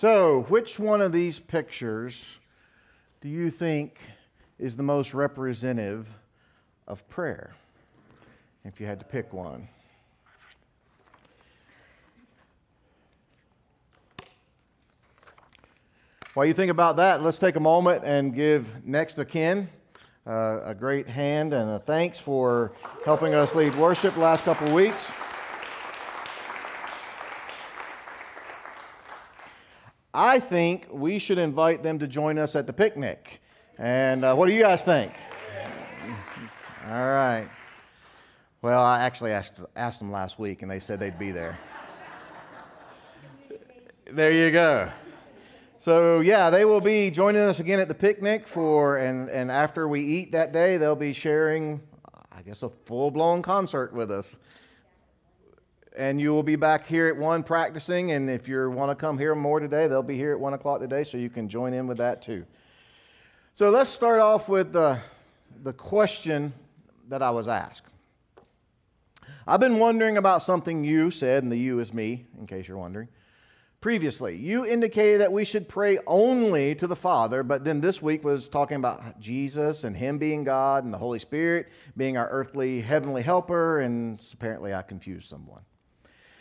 So, which one of these pictures do you think is the most representative of prayer? If you had to pick one. While you think about that, let's take a moment and give next to Ken uh, a great hand and a thanks for helping us lead worship the last couple of weeks. I think we should invite them to join us at the picnic. And uh, what do you guys think? All right. Well, I actually asked, asked them last week, and they said they'd be there. there you go. So, yeah, they will be joining us again at the picnic for, and, and after we eat that day, they'll be sharing, I guess, a full blown concert with us. And you will be back here at 1 practicing, and if you want to come here more today, they'll be here at 1 o'clock today, so you can join in with that too. So, let's start off with the, the question that I was asked. I've been wondering about something you said, and the you is me, in case you're wondering previously. You indicated that we should pray only to the Father, but then this week was talking about Jesus and Him being God and the Holy Spirit being our earthly heavenly helper, and apparently I confused someone.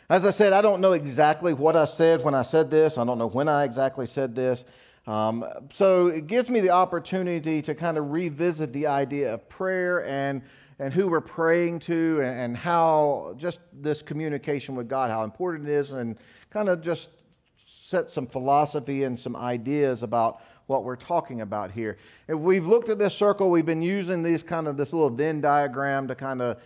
As I said, I don't know exactly what I said when I said this. I don't know when I exactly said this. Um, so it gives me the opportunity to kind of revisit the idea of prayer and and who we're praying to and, and how just this communication with God, how important it is, and kind of just set some philosophy and some ideas about what we're talking about here. If we've looked at this circle, we've been using these kind of this little Venn diagram to kind of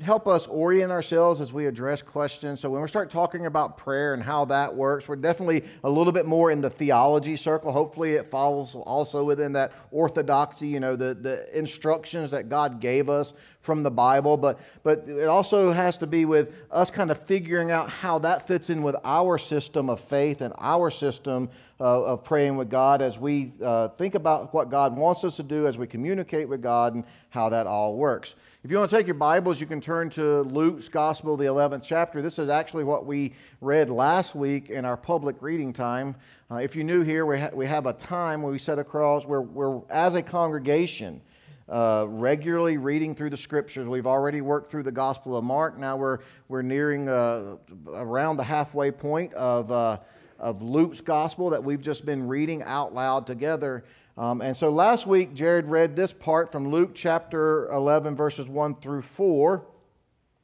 help us orient ourselves as we address questions. So when we start talking about prayer and how that works, we're definitely a little bit more in the theology circle. Hopefully it falls also within that orthodoxy, you know, the, the instructions that God gave us from the Bible, but, but it also has to be with us kind of figuring out how that fits in with our system of faith and our system uh, of praying with God as we uh, think about what God wants us to do as we communicate with God and how that all works. If you want to take your Bibles, you can turn to Luke's Gospel, the 11th chapter. This is actually what we read last week in our public reading time. Uh, if you're new here, we, ha- we have a time where we set across where we're, as a congregation, uh, regularly reading through the scriptures. We've already worked through the Gospel of Mark. Now we're, we're nearing uh, around the halfway point of, uh, of Luke's Gospel that we've just been reading out loud together. Um, and so last week, Jared read this part from Luke chapter 11, verses 1 through 4.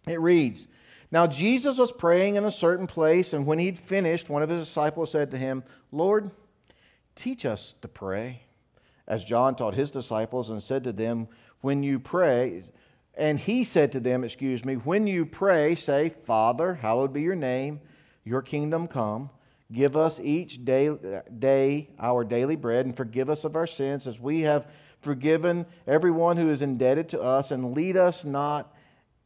It reads Now Jesus was praying in a certain place, and when he'd finished, one of his disciples said to him, Lord, teach us to pray as John taught his disciples and said to them, When you pray, and he said to them, Excuse me, when you pray, say, Father, hallowed be your name, your kingdom come. Give us each day, day our daily bread, and forgive us of our sins as we have forgiven everyone who is indebted to us, and lead us not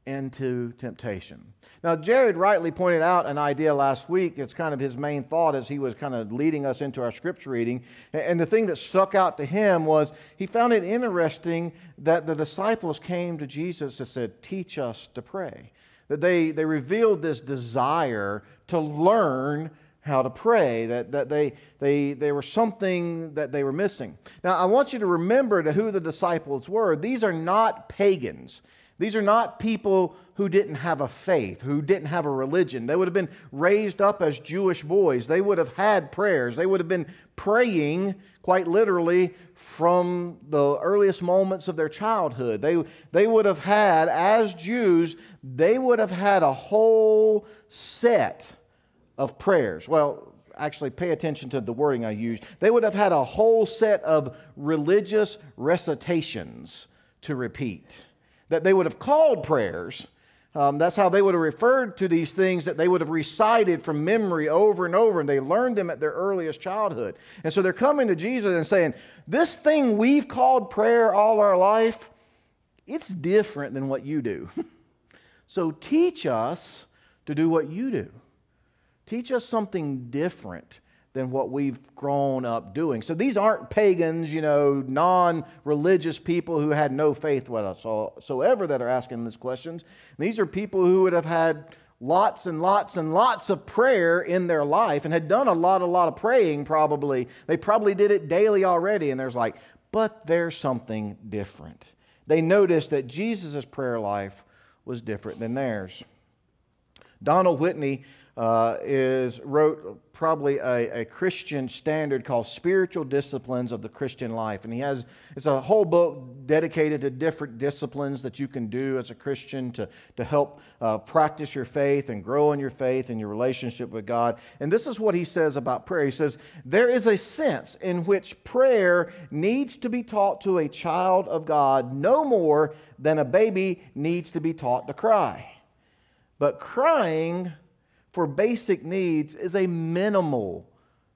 into temptation. Now, Jared rightly pointed out an idea last week. It's kind of his main thought as he was kind of leading us into our scripture reading. And the thing that stuck out to him was he found it interesting that the disciples came to Jesus and said, Teach us to pray. That they, they revealed this desire to learn how to pray, that, that they, they, they were something that they were missing. Now, I want you to remember who the disciples were. These are not pagans. These are not people who didn't have a faith, who didn't have a religion. They would have been raised up as Jewish boys. They would have had prayers. They would have been praying, quite literally, from the earliest moments of their childhood. They, they would have had, as Jews, they would have had a whole set of prayers. Well, actually pay attention to the wording I used. They would have had a whole set of religious recitations to repeat that they would have called prayers. Um, that's how they would have referred to these things that they would have recited from memory over and over, and they learned them at their earliest childhood. And so they're coming to Jesus and saying, This thing we've called prayer all our life, it's different than what you do. so teach us to do what you do. Teach us something different than what we've grown up doing. So these aren't pagans, you know, non religious people who had no faith whatsoever that are asking these questions. These are people who would have had lots and lots and lots of prayer in their life and had done a lot, a lot of praying probably. They probably did it daily already. And there's like, but there's something different. They noticed that Jesus' prayer life was different than theirs. Donald Whitney uh, is wrote probably a, a, Christian standard called Spiritual Disciplines of the Christian Life, and he has it's a whole book dedicated to different disciplines that you can do as a Christian to to help uh, practice your faith and grow in your faith and your relationship with God. And this is what he says about prayer. He says there is a sense in which prayer needs to be taught to a child of God no more than a baby needs to be taught to cry. But crying for basic needs is a minimal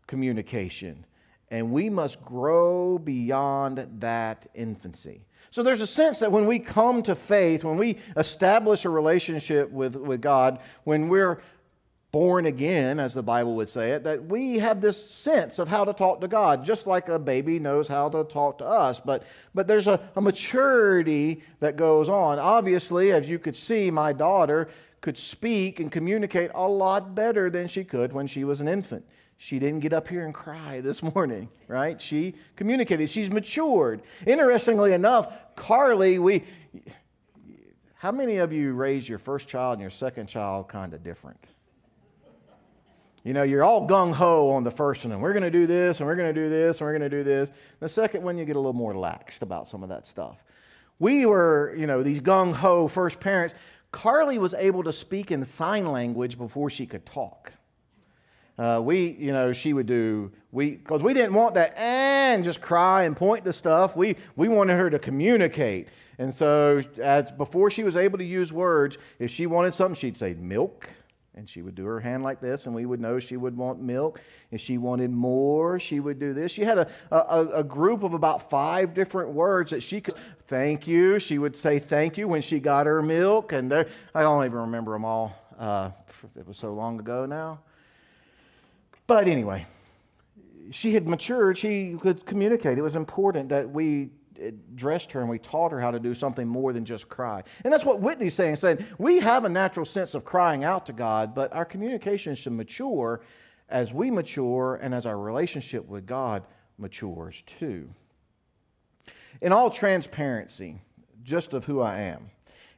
communication, and we must grow beyond that infancy. So there's a sense that when we come to faith, when we establish a relationship with, with God, when we're born again, as the Bible would say it, that we have this sense of how to talk to God, just like a baby knows how to talk to us. But, but there's a, a maturity that goes on. Obviously, as you could see, my daughter could speak and communicate a lot better than she could when she was an infant. She didn't get up here and cry this morning, right? She communicated. She's matured. Interestingly enough, Carly, we how many of you raised your first child and your second child kind of different? You know, you're all gung ho on the first one, and we're going to do this, and we're going to do this, and we're going to do this. The second one, you get a little more laxed about some of that stuff. We were, you know, these gung ho first parents. Carly was able to speak in sign language before she could talk. Uh, we, you know, she would do, we, because we didn't want that and just cry and point to stuff. We, we wanted her to communicate. And so, as, before she was able to use words, if she wanted something, she'd say milk. And she would do her hand like this, and we would know she would want milk. If she wanted more, she would do this. She had a, a, a group of about five different words that she could thank you. She would say thank you when she got her milk. And there, I don't even remember them all. Uh, it was so long ago now. But anyway, she had matured. She could communicate. It was important that we dressed her and we taught her how to do something more than just cry. And that's what Whitney's saying, saying we have a natural sense of crying out to God, but our communication should mature as we mature and as our relationship with God matures too. In all transparency, just of who I am,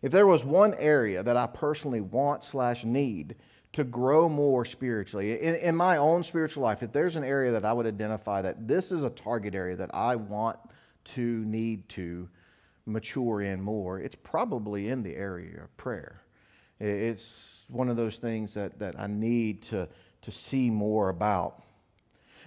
if there was one area that I personally want slash need to grow more spiritually in, in my own spiritual life, if there's an area that I would identify that this is a target area that I want to need to mature in more, it's probably in the area of prayer. It's one of those things that, that I need to, to see more about.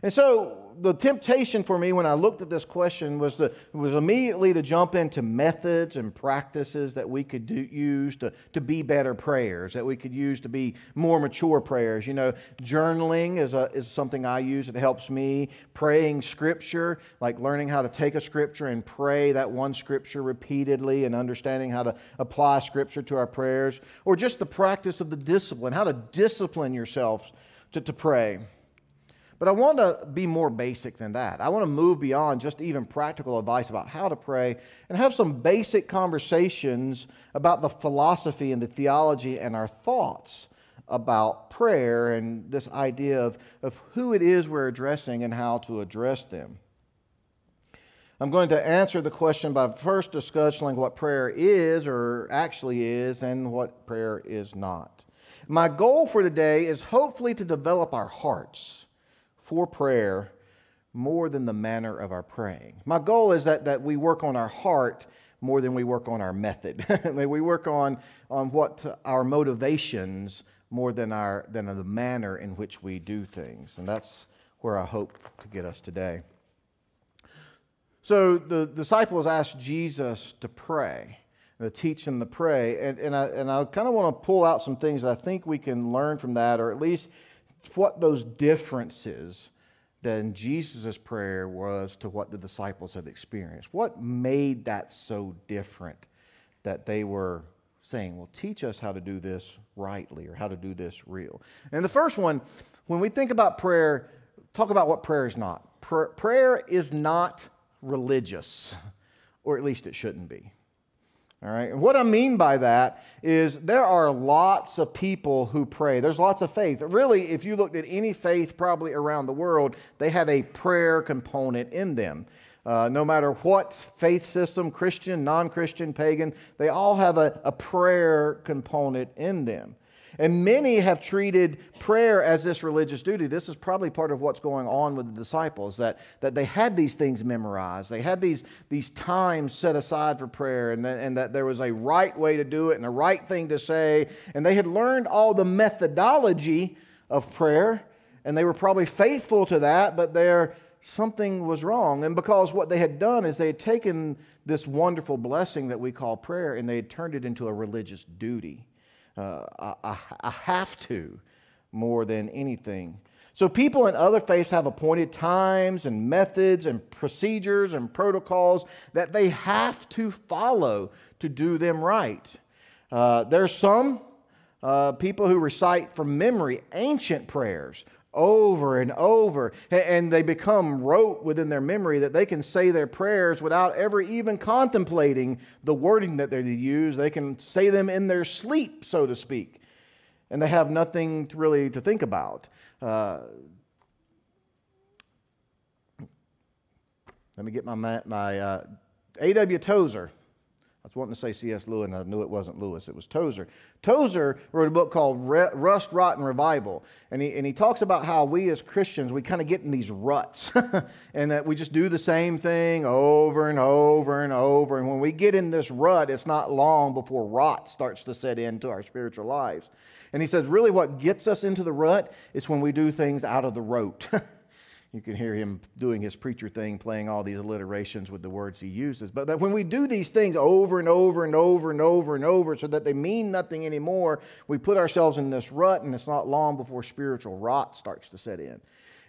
And so the temptation for me when I looked at this question was, to, was immediately to jump into methods and practices that we could do, use to, to be better prayers, that we could use to be more mature prayers. You know, journaling is, a, is something I use. It helps me. Praying scripture, like learning how to take a scripture and pray that one scripture repeatedly and understanding how to apply scripture to our prayers. Or just the practice of the discipline, how to discipline yourself to, to pray. But I want to be more basic than that. I want to move beyond just even practical advice about how to pray and have some basic conversations about the philosophy and the theology and our thoughts about prayer and this idea of, of who it is we're addressing and how to address them. I'm going to answer the question by first discussing what prayer is or actually is and what prayer is not. My goal for today is hopefully to develop our hearts for prayer more than the manner of our praying. My goal is that, that we work on our heart more than we work on our method. we work on, on what our motivations more than, our, than the manner in which we do things. And that's where I hope to get us today. So the disciples asked Jesus to pray, to teach them to pray. And, and I, and I kind of want to pull out some things that I think we can learn from that, or at least what those differences than Jesus' prayer was to what the disciples had experienced. What made that so different that they were saying, Well, teach us how to do this rightly or how to do this real? And the first one, when we think about prayer, talk about what prayer is not. prayer is not religious, or at least it shouldn't be. All right. And what I mean by that is there are lots of people who pray. There's lots of faith. Really, if you looked at any faith probably around the world, they have a prayer component in them. Uh, no matter what faith system, Christian, non Christian, pagan, they all have a, a prayer component in them. And many have treated prayer as this religious duty. This is probably part of what's going on with the disciples, that, that they had these things memorized. They had these, these times set aside for prayer, and, that, and that there was a right way to do it and a right thing to say. And they had learned all the methodology of prayer, and they were probably faithful to that, but there something was wrong. And because what they had done is they had taken this wonderful blessing that we call prayer and they had turned it into a religious duty uh, a, a have to more than anything. So, people in other faiths have appointed times and methods and procedures and protocols that they have to follow to do them right. Uh, are some uh, people who recite from memory ancient prayers over and over, and they become rote within their memory that they can say their prayers without ever even contemplating the wording that they use. They can say them in their sleep, so to speak, and they have nothing to really to think about. Uh, let me get my, my uh, A.W. Tozer was wanting to say C.S. Lewis, and I knew it wasn't Lewis. It was Tozer. Tozer wrote a book called Rut, Rot, and Revival. And he, and he talks about how we as Christians, we kind of get in these ruts and that we just do the same thing over and over and over. And when we get in this rut, it's not long before rot starts to set into our spiritual lives. And he says, really, what gets us into the rut is when we do things out of the rote. You can hear him doing his preacher thing, playing all these alliterations with the words he uses. But that when we do these things over and over and over and over and over so that they mean nothing anymore, we put ourselves in this rut, and it's not long before spiritual rot starts to set in.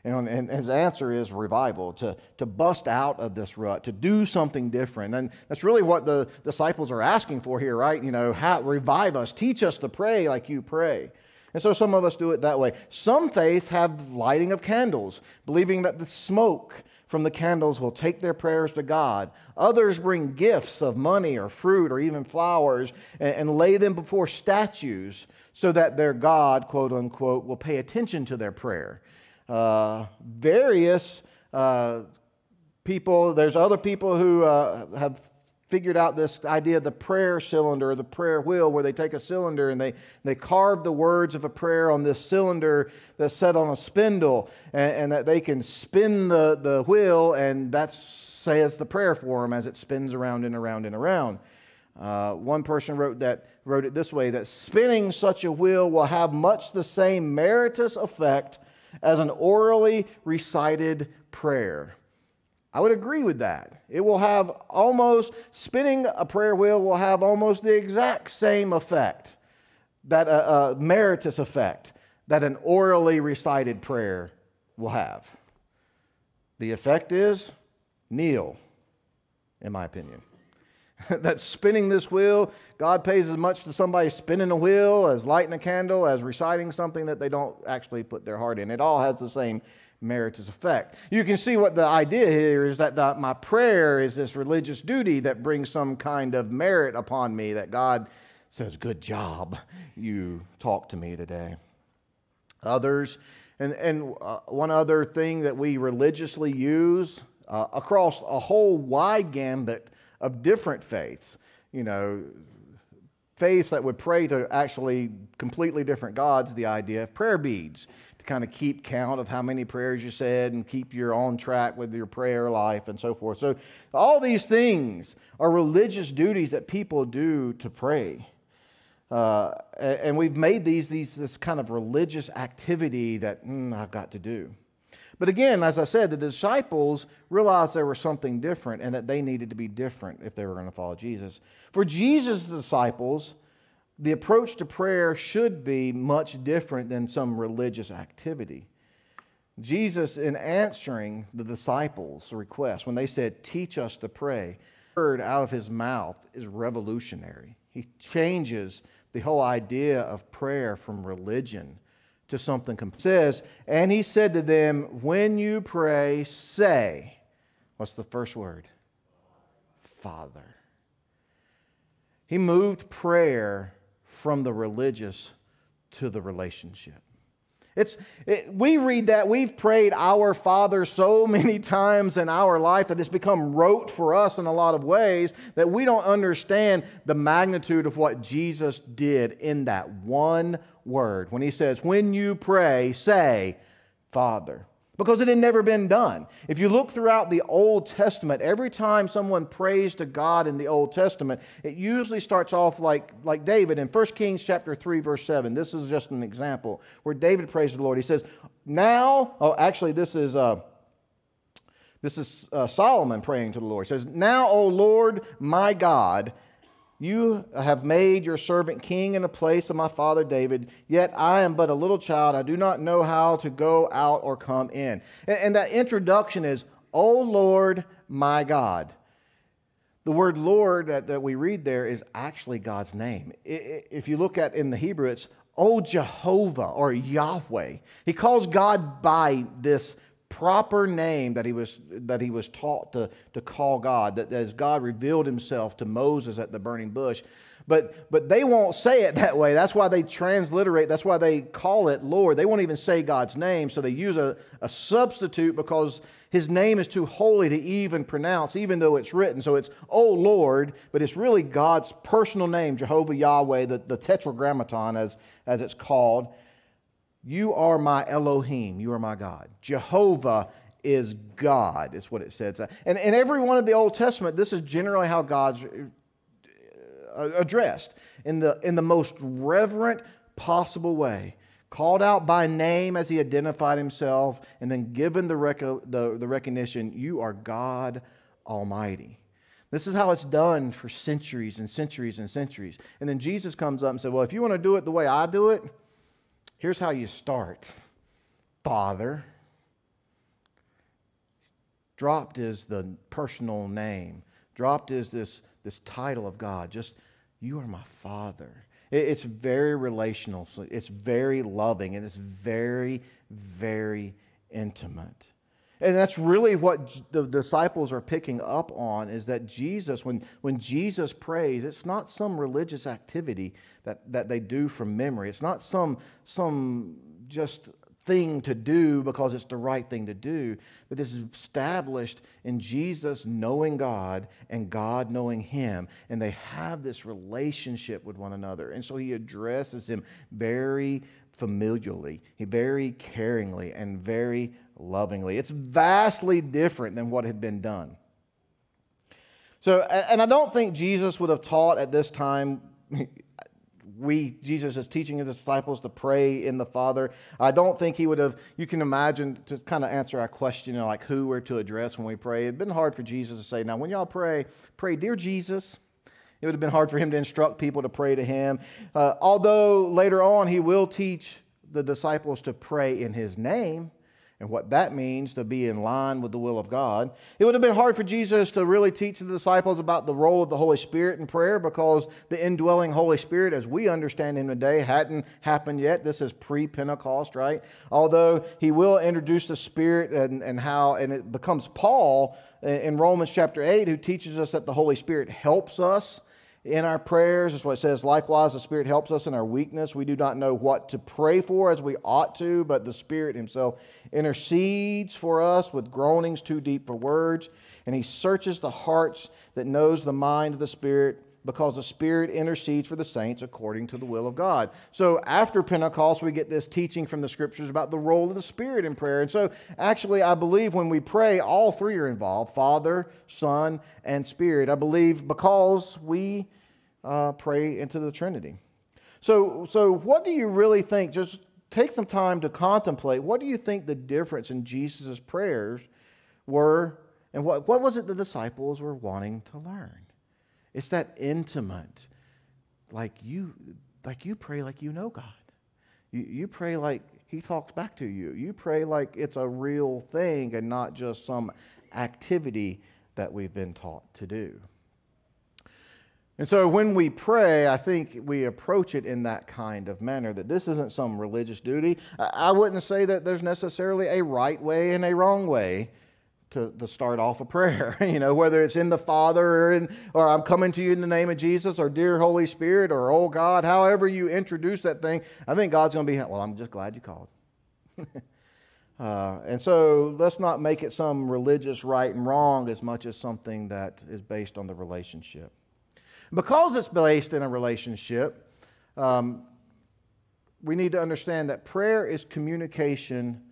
And, his answer is revival, to, to bust out of this rut, to do something different. And that's really what the disciples are asking for here, right? You know, how, revive us, teach us to pray like you pray. And so some of us do it that way. Some faiths have lighting of candles, believing that the smoke from the candles will take their prayers to God. Others bring gifts of money or fruit or even flowers and, and lay them before statues so that their God, quote unquote, will pay attention to their prayer. Uh, various uh, people, there's other people who uh, have figured out this idea of the prayer cylinder or the prayer wheel, where they take a cylinder and they, they carve the words of a prayer on this cylinder that's set on a spindle, and, and that they can spin the, the wheel, and that says the prayer for them as it spins around and around and around. Uh, one person wrote that wrote it this way: that spinning such a wheel will have much the same meritorious effect as an orally recited prayer. I would agree with that. It will have almost, spinning a prayer wheel will have almost the exact same effect, that a, uh, a uh, meritorious effect that an orally recited prayer will have. The effect is kneel, in my opinion. that spinning this wheel, God pays as much to somebody spinning a wheel as lighting a candle, as reciting something that they don't actually put their heart in. It all has the same meritorious effect. You can see what the idea here is that the, my prayer is this religious duty that brings some kind of merit upon me, that God says, Good job, you talked to me today. Others, and, and uh, one other thing that we religiously use uh, across a whole wide gambit of different faiths, you know, faiths that would pray to actually completely different gods, the idea of prayer beads kind of keep count of how many prayers you said and keep your on track with your prayer life and so forth. So, all these things are religious duties that people do to pray. Uh, and we've made these, these this kind of religious activity that mm, I've got to do. But again, as I said, the disciples realized there was something different and that they needed to be different if they were going to follow Jesus. For Jesus' disciples, the approach to prayer should be much different than some religious activity. Jesus, in answering the disciples' request, when they said, Teach us to pray, word out of his mouth is revolutionary. He changes the whole idea of prayer from religion to something complete. says, and he said to them, When you pray, say, what's the first word? Father. He moved prayer from the religious to the relationship. It's, it, we read that we've prayed our Father so many times in our life that it's become rote for us in a lot of ways that we don't understand the magnitude of what Jesus did in that one word. When he says, When you pray, say, Father because it had never been done. If you look throughout the Old Testament, every time someone prays to God in the Old Testament, it usually starts off like, like David in 1 Kings chapter 3, verse 7. This is just an example where David prays to the Lord. He says, Now, oh, actually, this is. Uh, this is uh, Solomon praying to the Lord. He says, Now, O Lord my God, you have made your servant king in the place of my father David, yet I am but a little child. I do not know how to go out or come in. And, and that introduction is, O Lord, my God. The word Lord that, that we read there is actually God's name. If you look at in the Hebrew, it's O Jehovah or Yahweh. He calls God by this proper name that he was, that he was taught to, to call God, that as God revealed himself to Moses at the burning bush. But, but they won't say it that way. That's why they transliterate, that's why they call it Lord. They won't even say God's name, so they use a, a substitute because his name is too holy to even pronounce, even though it's written. So it's, Oh Lord, but it's really God's personal name, Jehovah Yahweh, the, the tetragrammaton as, as it's called. You are my Elohim. You are my God. Jehovah is God, is what it says. And in every one of the Old Testament, this is generally how God's uh, addressed in the, in the most reverent possible way. Called out by name as he identified himself, and then given the, rec- the, the recognition, you are God Almighty. This is how it's done for centuries and centuries and centuries. And then Jesus comes up and said, Well, if you want to do it the way I do it, Here's how you start Father. Dropped is the personal name. Dropped is this, this title of God. Just, you are my Father. it's very relational. So it's very loving, and it's very, very intimate. And that's really what the disciples are picking up on is that Jesus, when, when Jesus prays, it's not some religious activity that, that they do from memory. It's not some, some just thing to do because it's the right thing to do. That is established in Jesus knowing God and God knowing Him. And they have this relationship with one another. And so He addresses Him very familiarly, very caringly, and very lovingly. It's vastly different than what had been done. So, and I don't think Jesus would have taught at this time. We, Jesus is teaching his disciples to pray in the Father. I don't think he would have, you can imagine, to kind of answer our question, you know, like who we're to address when we pray. It'd been hard for Jesus to say, now, when y'all pray, pray, Dear Jesus. It would have been hard for him to instruct people to pray to him. Uh, although later on he will teach the disciples to pray in his name and what that means to be in line with the will of God. It would have been hard for Jesus to really teach the disciples about the role of the Holy Spirit in prayer because the indwelling Holy Spirit, as we understand him today, hadn't happened yet. This is pre Pentecost, right? Although he will introduce the Spirit and, and how, and it becomes Paul in Romans chapter 8 who teaches us that the Holy Spirit helps us in our prayers. That's what it says. Likewise, the Spirit helps us in our weakness. We do not know what to pray for as we ought to, but the Spirit Himself intercedes for us with groanings too deep for words. And He searches the hearts that knows the mind of the Spirit because the Spirit intercedes for the saints according to the will of God. So after Pentecost, we get this teaching from the Scriptures about the role of the Spirit in prayer. And so actually, I believe when we pray, all three are involved Father, Son, and Spirit. I believe because we uh, pray into the Trinity. So, so, what do you really think? Just take some time to contemplate. What do you think the difference in Jesus' prayers were, and what, what was it the disciples were wanting to learn? It's that intimate, like you, like you pray like you know God. You, you pray like He talks back to you. You pray like it's a real thing and not just some activity that we've been taught to do. And so when we pray, I think we approach it in that kind of manner that this isn't some religious duty. I wouldn't say that there's necessarily a right way and a wrong way to, to start off a prayer. you know, whether it's in the Father or, in, or I'm coming to you in the name of Jesus or dear Holy Spirit or oh God, however you introduce that thing, I think God's going to be, well, I'm just glad you called. uh, and so let's not make it some religious right and wrong as much as something that is based on the relationship. Because it's based in a relationship, um, we need to understand that prayer is communication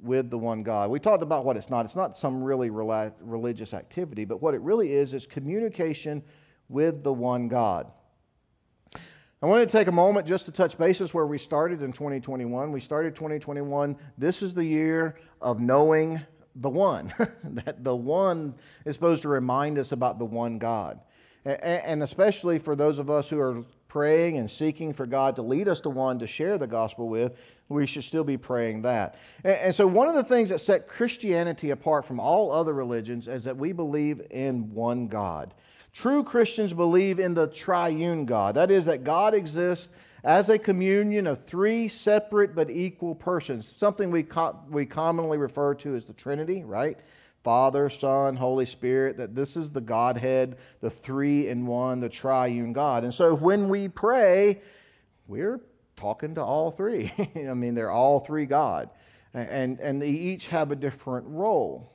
with the one God. We talked about what it's not. It's not some really religious activity, but what it really is is communication with the one God. I wanted to take a moment just to touch bases where we started in 2021. We started 2021. This is the year of knowing the one. that the one is supposed to remind us about the one God. And especially for those of us who are praying and seeking for God to lead us to one to share the gospel with, we should still be praying that. And, so, one of the things that set Christianity apart from all other religions is that we believe in one God. True Christians believe in the triune God. That is, that God exists as a communion of three separate but equal persons, something we, co- we commonly refer to as the Trinity, right? Father, Son, Holy Spirit, that this is the Godhead, the three in one, the triune God. And so when we pray, we're talking to all three. I mean, they're all three God. And, and they each have a different role.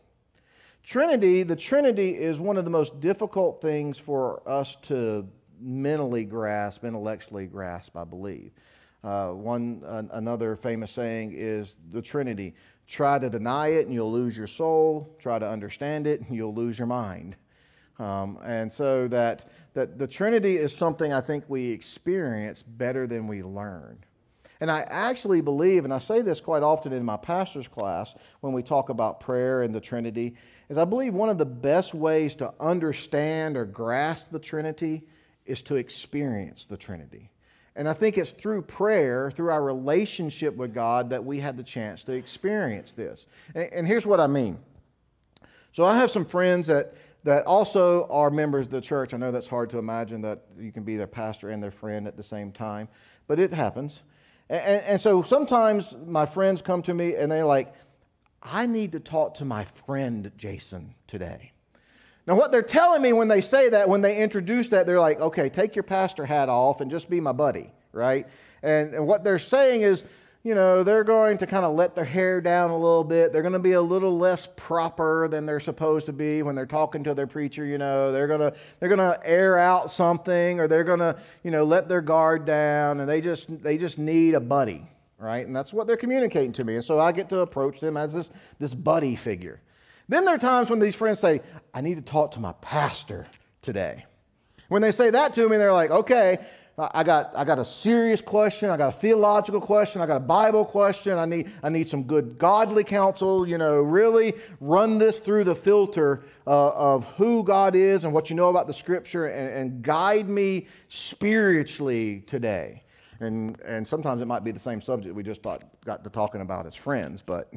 Trinity, the Trinity is one of the most difficult things for us to mentally grasp, intellectually grasp, I believe. Uh, one uh, another famous saying is the Trinity: try to deny it and you'll lose your soul. Try to understand it and you'll lose your mind. Um, and so that, that the Trinity is something I think we experience better than we learn. And I actually believe, and I say this quite often in my pastor's class when we talk about prayer and the Trinity, is I believe one of the best ways to understand or grasp the Trinity is to experience the Trinity. And I think it's through prayer, through our relationship with God, that we have the chance to experience this. And, and here's what I mean. So I have some friends that that also are members of the church. I know that's hard to imagine that you can be their pastor and their friend at the same time, but it happens. And, and, so sometimes my friends come to me and they're like, I need to talk to my friend Jason today. Now, what they're telling me when they say that, when they introduce that, they're like, okay, take your pastor hat off and just be my buddy, right? And, and what they're saying is, you know, they're going to kind of let their hair down a little bit. They're going to be a little less proper than they're supposed to be when they're talking to their preacher, you know. They're going to they're going to air out something or they're going to, you know, let their guard down and they just they just need a buddy, right? And that's what they're communicating to me. And so I get to approach them as this this buddy figure. Then there are times when these friends say, "I need to talk to my pastor today." When they say that to me, they're like, "Okay, I got, I got a serious question. I got a theological question. I got a Bible question. I need, I need some good godly counsel. You know, really run this through the filter uh, of who God is and what you know about the Scripture and, and guide me spiritually today. And, and sometimes it might be the same subject we just thought, got to talking about as friends. But,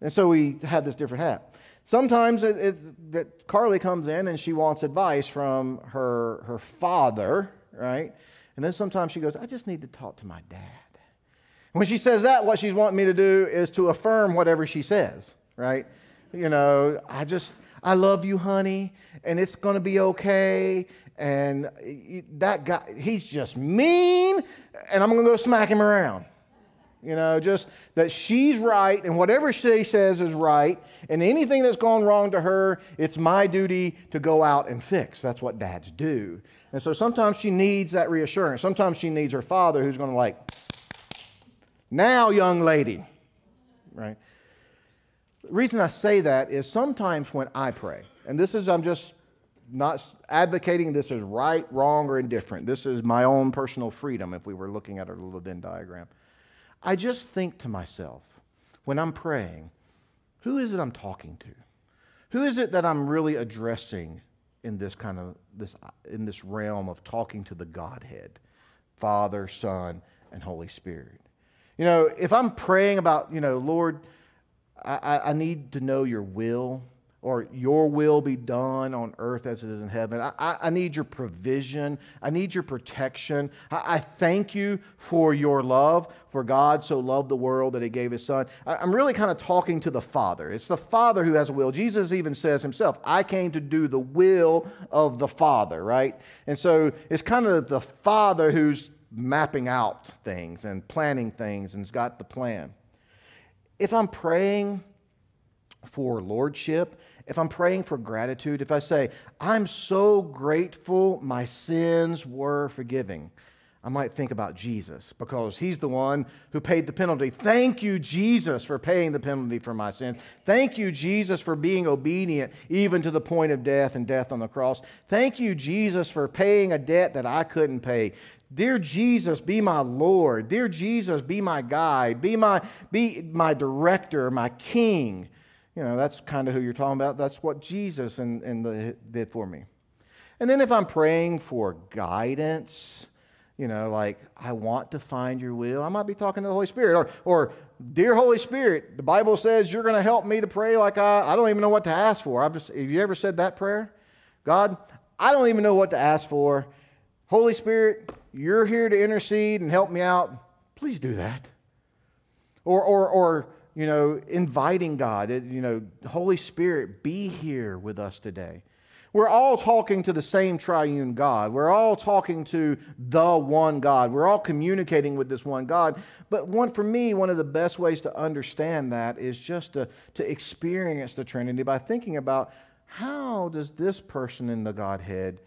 and so we had this different hat. Sometimes it, it, that Carly comes in and she wants advice from her, her father, right? And then sometimes she goes, I just need to talk to my dad. when she says that, what she's wanting me to do is to affirm whatever she says, right? You know, I just, I love you, honey, and it's going to be okay. And eh, that guy, he's just mean, and I'm going to go smack him around. You know, just that she's right and whatever she says is right, and anything that's gone wrong to her, it's my duty to go out and fix. That's what dads do. And so sometimes she needs that reassurance. Sometimes she needs her father who's going to, like, now, young lady, right? The reason I say that is sometimes when I pray, and this is, I'm just not advocating this is right, wrong, or indifferent. This is my own personal freedom if we were looking at a little Venn diagram. I just think to myself when I'm praying, who is it I'm talking to? Who is it that I'm really addressing in this kind of this in this realm of talking to the Godhead, Father, Son, and Holy Spirit? You know, if I'm praying about, you know, Lord, I, I need to know your will. Or your will be done on earth as it is in heaven. I, I, I need your provision. I need your protection. I, I, thank you for your love, for God so loved the world that he gave his son. I, am really kind of talking to the Father. It's the Father who has a will. Jesus even says himself, I came to do the will of the Father, right? And so it's kind of the Father who's mapping out things and planning things and's got the plan. If I'm praying, for lordship, if I'm praying for gratitude, if I say, I'm so grateful my sins were forgiving, I might think about Jesus because he's the one who paid the penalty. Thank you, Jesus, for paying the penalty for my sins. Thank you, Jesus, for being obedient even to the point of death and death on the cross. Thank you, Jesus, for paying a debt that I couldn't pay. Dear Jesus, be my Lord. Dear Jesus, be my guide. Be my, be my director, my king you know, that's kind of who you're talking about. That's what Jesus and, and the, did for me. And then if I'm praying for guidance, you know, like, I want to find your will, I might be talking to the Holy Spirit. Or, or Dear Holy Spirit, the Bible says you're going to help me to pray like I, I don't even know what to ask for. I've just, have you ever said that prayer? God, I don't even know what to ask for. Holy Spirit, you're here to intercede and help me out. Please do that. Or, or, or you know, inviting God, you know, Holy Spirit, be here with us today. We're all talking to the same triune God. We're all talking to the one God. We're all communicating with this one God. But one for me, one of the best ways to understand that is just to, to experience the Trinity by thinking about how does this person in the Godhead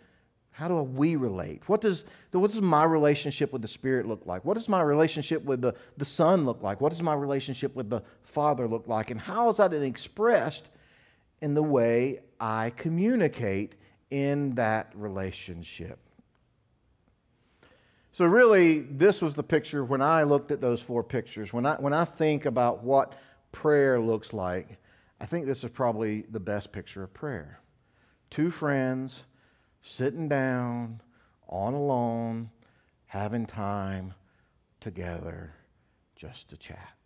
how do we relate? What does, what does my relationship with the Spirit look like? What does my relationship with the, the Son look like? What does my relationship with the Father look like? And how is that expressed in the way I communicate in that relationship? So, really, this was the picture when I looked at those four pictures. When I, when I think about what prayer looks like, I think this is probably the best picture of prayer. Two friends sitting down on a lawn, having time together just to chat.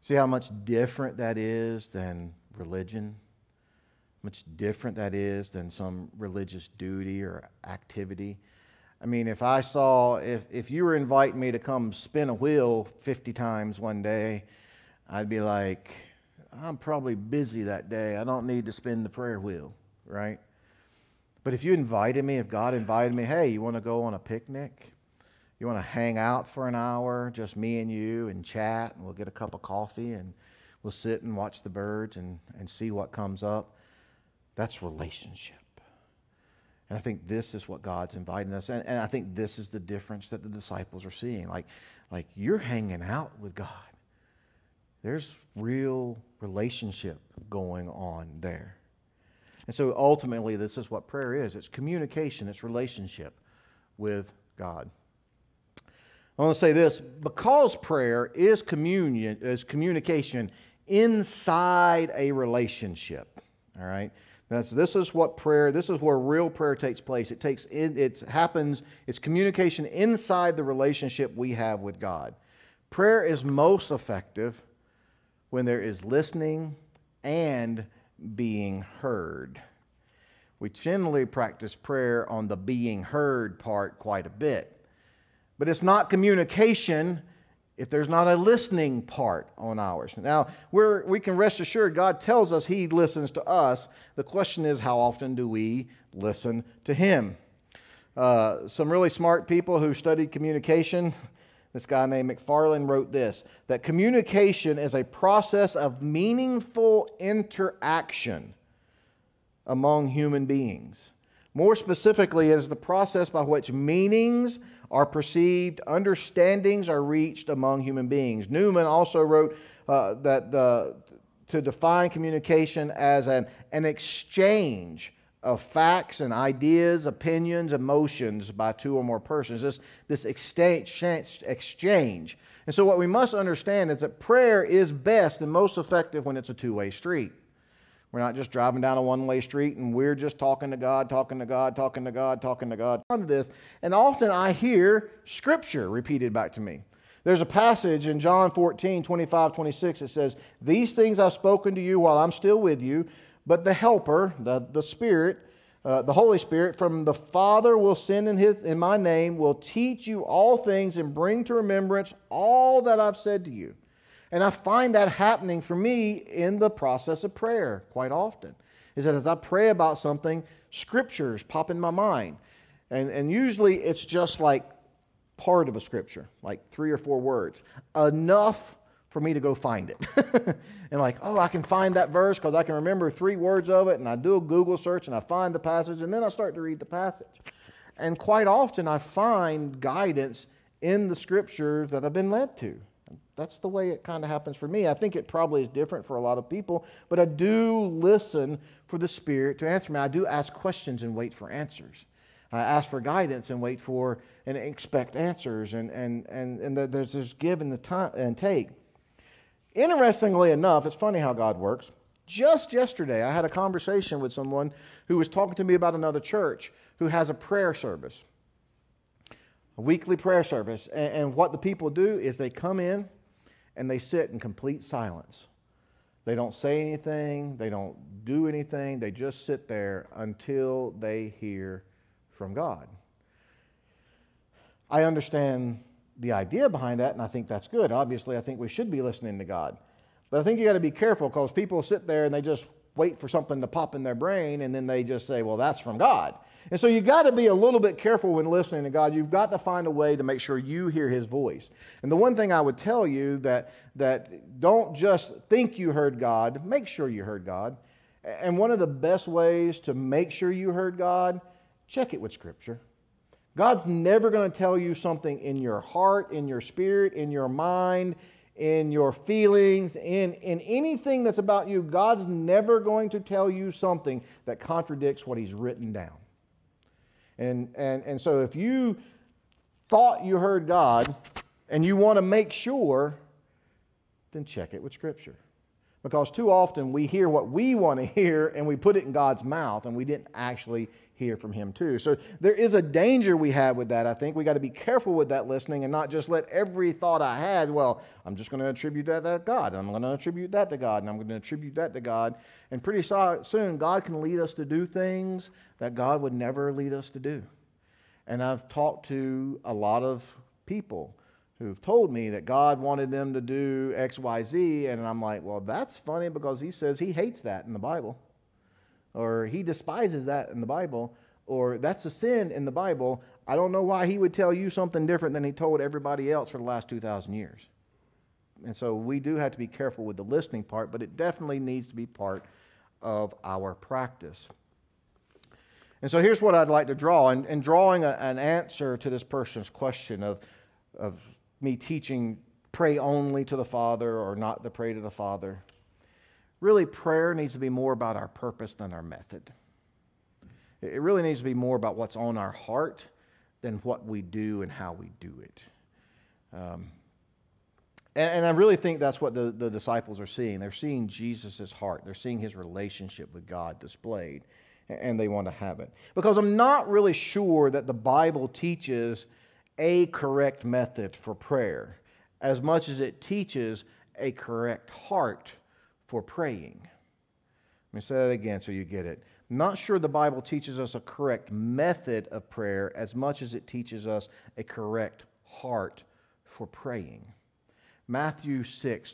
See how much different that is than religion? Much different that is than some religious duty or activity. I mean, if I saw, if, if you were inviting me to come spin a wheel 50 times one day, I'd be like, I'm probably busy that day. I don't need to spin the prayer wheel, right? But if you invited me, if God invited me, hey, you want to go on a picnic? You want to hang out for an hour, just me and you, and chat, and we'll get a cup of coffee and we'll sit and watch the birds and, and see what comes up. That's relationship. And I think this is what God's inviting us. And, and I think this is the difference that the disciples are seeing. Like, like you're hanging out with God. There's real relationship going on there. And so ultimately, this is what prayer is it's communication, it's relationship with God. I want to say this because prayer is communion, is communication inside a relationship. All right? That's, this is what prayer, this is where real prayer takes place. It takes in, it happens, it's communication inside the relationship we have with God. Prayer is most effective when there is listening and being heard. We generally practice prayer on the being heard part quite a bit. But it's not communication if there's not a listening part on ours. Now, we're, we can rest assured God tells us He listens to us. The question is, how often do we listen to Him? Uh, some really smart people who studied communication, this guy named Macfarlane wrote this that communication is a process of meaningful interaction among human beings. More specifically, it is the process by which meanings are perceived, understandings are reached among human beings. Newman also wrote uh, that the, to define communication as an, an exchange of facts and ideas, opinions, emotions by two or more persons. This, this exchange, exchange. And so, what we must understand is that prayer is best and most effective when it's a two way street. We're not just driving down a one way street and we're just talking to God, talking to God, talking to God, talking to God. On this, and often I hear scripture repeated back to me. There's a passage in John 14, 25, 26 that says, These things I've spoken to you while I'm still with you, but the Helper, the, the Spirit, uh, the Holy Spirit from the Father will send in, his, in my name, will teach you all things and bring to remembrance all that I've said to you. And I find that happening for me in the process of prayer quite often. Is that as I pray about something, scriptures pop in my mind. And, and usually it's just like part of a scripture, like three or four words, enough for me to go find it. and like, oh, I can find that verse because I can remember three words of it, and I do a Google search and I find the passage, and then I start to read the passage. And quite often I find guidance in the scriptures that I've been led to. That's the way it kind of happens for me. I think it probably is different for a lot of people, but I do listen for the Spirit to answer me. I do ask questions and wait for answers. I ask for guidance and wait for and expect answers, and, and, and, and there's this give and, the time, and take. Interestingly enough, it's funny how God works. Just yesterday, I had a conversation with someone who was talking to me about another church who has a prayer service, a weekly prayer service. And, and what the people do is they come in and they sit in complete silence. They don't say anything, they don't do anything, they just sit there until they hear from God. I understand the idea behind that, and I think that's good. Obviously, I think we should be listening to God. But I think you got to be careful because people sit there and they just wait for something to pop in their brain and then they just say, well, that's from God. And so you got to be a little bit careful when listening to God. You've got to find a way to make sure you hear his voice. And the one thing I would tell you that that don't just think you heard God, make sure you heard God. And one of the best ways to make sure you heard God, check it with scripture. God's never going to tell you something in your heart, in your spirit, in your mind, in your feelings, in, in anything that's about you. God's never going to tell you something that contradicts what He's written down. And, and, and so if you thought you heard God and you want to make sure, then check it with Scripture. Because too often we hear what we want to hear and we put it in God's mouth and we didn't actually hear from him too. So there is a danger we have with that, I think. We got to be careful with that listening and not just let every thought I had, well, I'm just going to attribute that to God. and I'm going to attribute that to God, and I'm going to attribute that to God. And pretty soon, God can lead us to do things that God would never lead us to do. And I've talked to a lot of people who've told me that God wanted them to do X, Y, Z, and I'm like, well, that's funny because he says he hates that in the Bible or he despises that in the Bible, or that's a sin in the Bible, I don't know why he would tell you something different than he told everybody else for the last 2,000 years. And so we do have to be careful with the listening part, but it definitely needs to be part of our practice. And so here's what I'd like to draw. And, and drawing a, an answer to this person's question of, of me teaching pray only to the Father or not to pray to the Father. Really, prayer needs to be more about our purpose than our method. It really needs to be more about what's on our heart than what we do and how we do it. Um, and, and, I really think that's what the, the disciples are seeing. They're seeing Jesus' heart, they're seeing his relationship with God displayed, and they want to have it. Because I'm not really sure that the Bible teaches a correct method for prayer as much as it teaches a correct heart for praying. Let me say that again so you get it. Not sure the Bible teaches us a correct method of prayer as much as it teaches us a correct heart for praying. Matthew 6,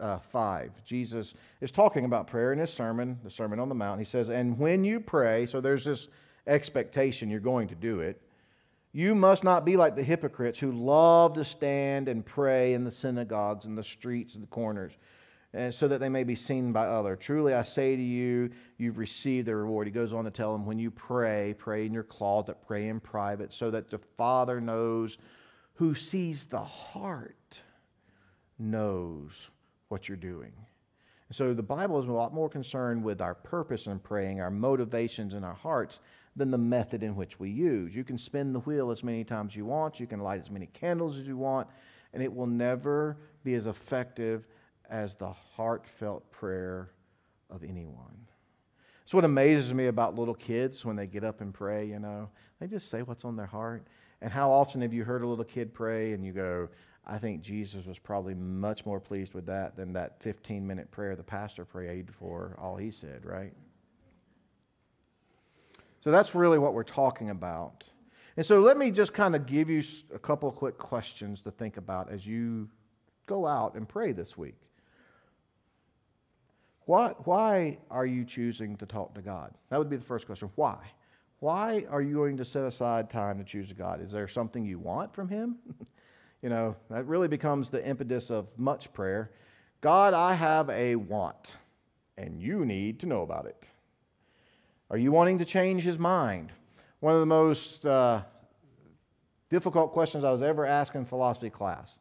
uh, 5, Jesus is talking about prayer in his sermon, the Sermon on the Mount. He says, And when you pray, so there's this expectation you're going to do it, you must not be like the hypocrites who love to stand and pray in the synagogues and the streets and the corners and so that they may be seen by others. Truly I say to you, you've received the reward. He goes on to tell them, when you pray, pray in your closet, pray in private, so that the Father knows who sees the heart knows what you're doing. So the Bible is a lot more concerned with our purpose in praying, our motivations in our hearts, than the method in which we use. You can spin the wheel as many times as you want, you can light as many candles as you want, and it will never be as effective as the heartfelt prayer of anyone. It's what amazes me about little kids when they get up and pray, you know. They just say what's on their heart. And how often have you heard a little kid pray and you go, I think Jesus was probably much more pleased with that than that 15 minute prayer the pastor prayed for all he said, right? So that's really what we're talking about. And so let me just kind of give you a couple of quick questions to think about as you go out and pray this week. What, why are you choosing to talk to God? That would be the first question. Why? Why are you going to set aside time to choose God? Is there something you want from Him? you know, that really becomes the impetus of much prayer. God, I have a want, and you need to know about it. Are you wanting to change His mind? One of the most uh, difficult questions I was ever asked in philosophy class.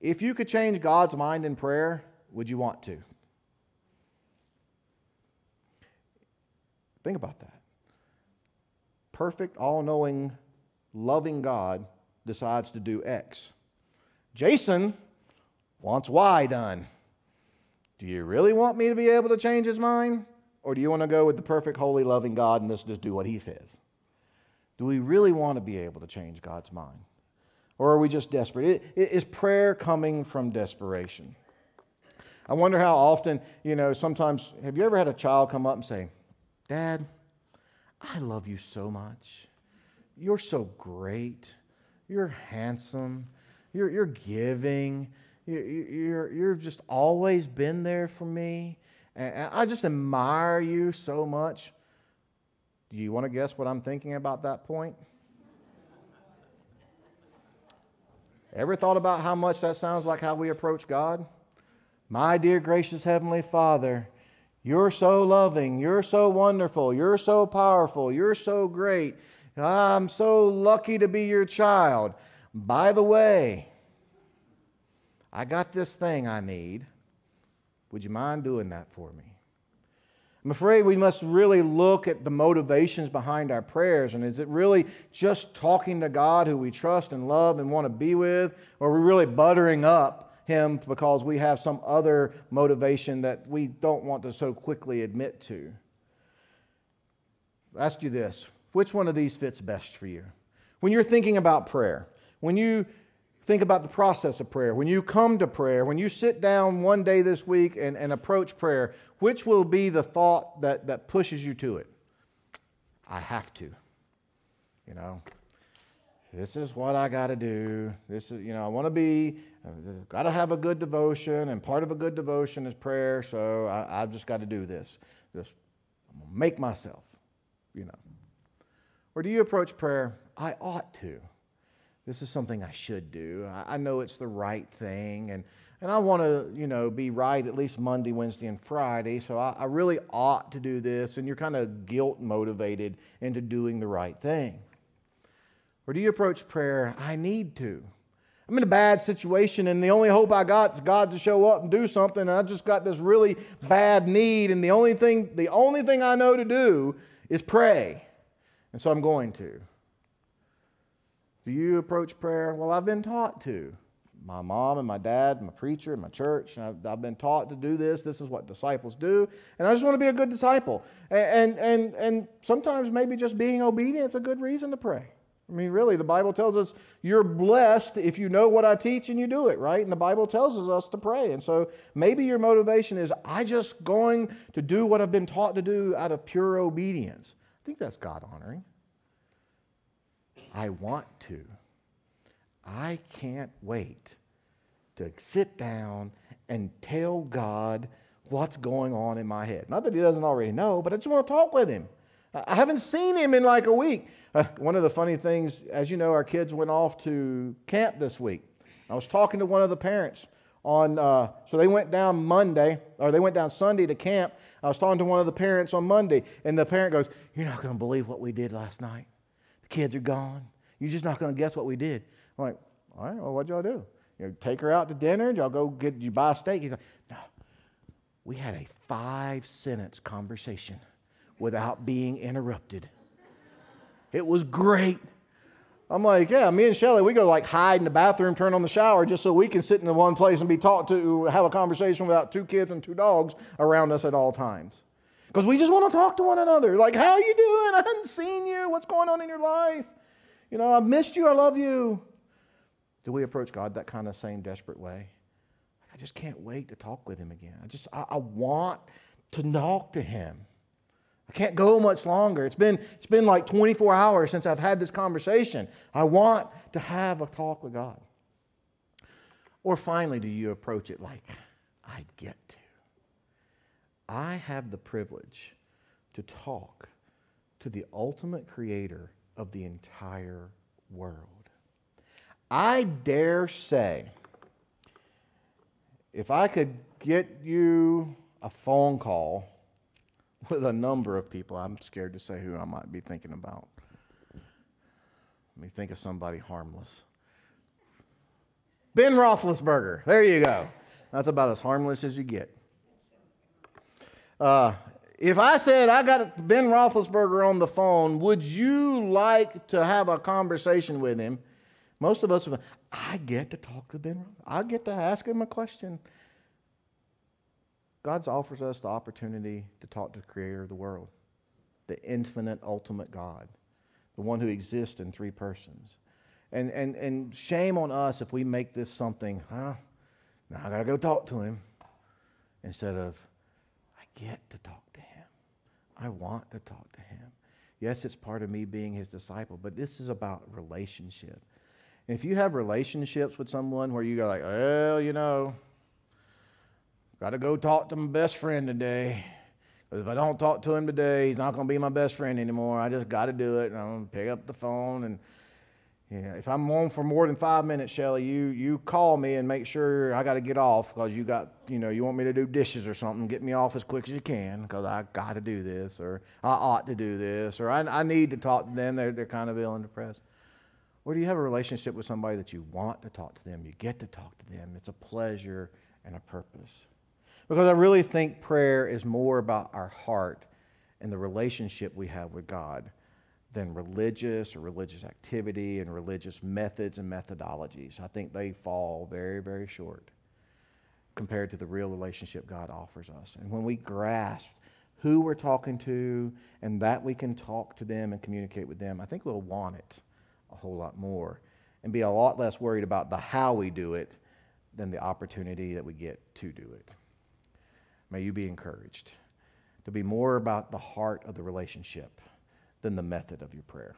If you could change God's mind in prayer, would you want to? Think about that. Perfect, all knowing, loving God decides to do X. Jason wants Y done. Do you really want me to be able to change his mind? Or do you want to go with the perfect, holy, loving God and just, just do what he says? Do we really want to be able to change God's mind? Or are we just desperate? Is prayer coming from desperation? I wonder how often, you know, sometimes, have you ever had a child come up and say, Dad, I love you so much. You're so great. You're handsome. You're, you're giving. You're, you're, you're just always been there for me. And I just admire you so much. Do you want to guess what I'm thinking about that point? Ever thought about how much that sounds like how we approach God? My dear gracious Heavenly Father, you're so loving. You're so wonderful. You're so powerful. You're so great. I'm so lucky to be your child. By the way, I got this thing I need. Would you mind doing that for me? I'm afraid we must really look at the motivations behind our prayers. And is it really just talking to God who we trust and love and want to be with? Or are we really buttering up him because we have some other motivation that we don't want to so quickly admit to. I'll ask you this which one of these fits best for you? When you're thinking about prayer, when you think about the process of prayer, when you come to prayer, when you sit down one day this week and, and approach prayer, which will be the thought that, that pushes you to it? I have to. You know, this is what I got to do. This is, you know, I want to be, got to have a good devotion, and part of a good devotion is prayer, so I, have just got to do this. Just make myself, you know. Or do you approach prayer, I ought to? This is something I should do. I, know it's the right thing, and, and I want to, you know, be right at least Monday, Wednesday, and Friday, so I, I really ought to do this, and you're kind of guilt motivated into doing the right thing. Or do you approach prayer, I need to? I'm in a bad situation, and the only hope I got is God to show up and do something, and I just got this really bad need, and the only thing, the only thing I know to do is pray. And so I'm going to. Do you approach prayer? Well, I've been taught to. My mom and my dad, my preacher, and my church, and I've, I've, been taught to do this. This is what disciples do. And I just want to be a good disciple. And, and, and, and sometimes maybe just being obedient is a good reason to pray. I mean, really, the Bible tells us you're blessed if you know what I teach and you do it, right? And the Bible tells us to pray. And so maybe your motivation is, I just going to do what I've been taught to do out of pure obedience. I think that's God honoring. I want to. I can't wait to sit down and tell God what's going on in my head. Not that He doesn't already know, but I just want to talk with Him. I haven't seen him in like a week. Uh, one of the funny things, as you know, our kids went off to camp this week. I was talking to one of the parents on, uh, so they went down Monday, or they went down Sunday to camp. I was talking to one of the parents on Monday, and the parent goes, You're not going to believe what we did last night. Kids are gone. You're just not going to guess what we did. I'm like, All right, well, what'd y'all do? You know, take her out to dinner? Y'all go get, you buy a steak? He's like, No. We had a five sentence conversation without being interrupted. It was great. I'm like, yeah, me and Shelly, we go like hide in the bathroom, turn on the shower just so we can sit in the one place and be taught to have a conversation without two kids and two dogs around us at all times. Because we just want to talk to one another. Like, how are you doing? I haven't seen you. What's going on in your life? You know, I missed you. I love you. Do we approach God that kind of same desperate way? I just can't wait to talk with him again. I just, I, I want to talk to him. I can't go much longer. It's been, it's been like 24 hours since I've had this conversation. I want to have a talk with God. Or finally, do you approach it like, I get to? I have the privilege to talk to the ultimate creator of the entire world. I dare say, if I could get you a phone call with a number of people, I'm scared to say who I might be thinking about. Let me think of somebody harmless. Ben Roethlisberger. There you go. That's about as harmless as you get. Uh, if I said I got Ben Roethlisberger on the phone, would you like to have a conversation with him? Most of us, would, I get to talk to Ben. I get to ask him a question. God offers us the opportunity to talk to the creator of the world, the infinite, ultimate God, the one who exists in three persons. And, and, and shame on us if we make this something, huh? Now I got to go talk to him instead of, get to talk to him. I want to talk to him. Yes, it's part of me being his disciple, but this is about relationship. And if you have relationships with someone where you go like, well, you know, got to go talk to my best friend today. If I don't talk to him today, he's not going to be my best friend anymore. I just got to do it. And I'm going to pick up the phone and yeah, if I'm on for more than five minutes, Shelly, you you call me and make sure I got to get off because you got you know you want me to do dishes or something. Get me off as quick as you can because I got to do this or I ought to do this or I, I need to talk to them. They're they're kind of ill and depressed. Or do you have a relationship with somebody that you want to talk to them? You get to talk to them. It's a pleasure and a purpose. Because I really think prayer is more about our heart and the relationship we have with God than religious or religious activity and religious methods and methodologies. I think they fall very, very short compared to the real relationship God offers us. And when we grasp who we're talking to and that we can talk to them and communicate with them, I think we'll want it a whole lot more and be a lot less worried about the how we do it than the opportunity that we get to do it. May you be encouraged to be more about the heart of the relationship than the method of your prayer.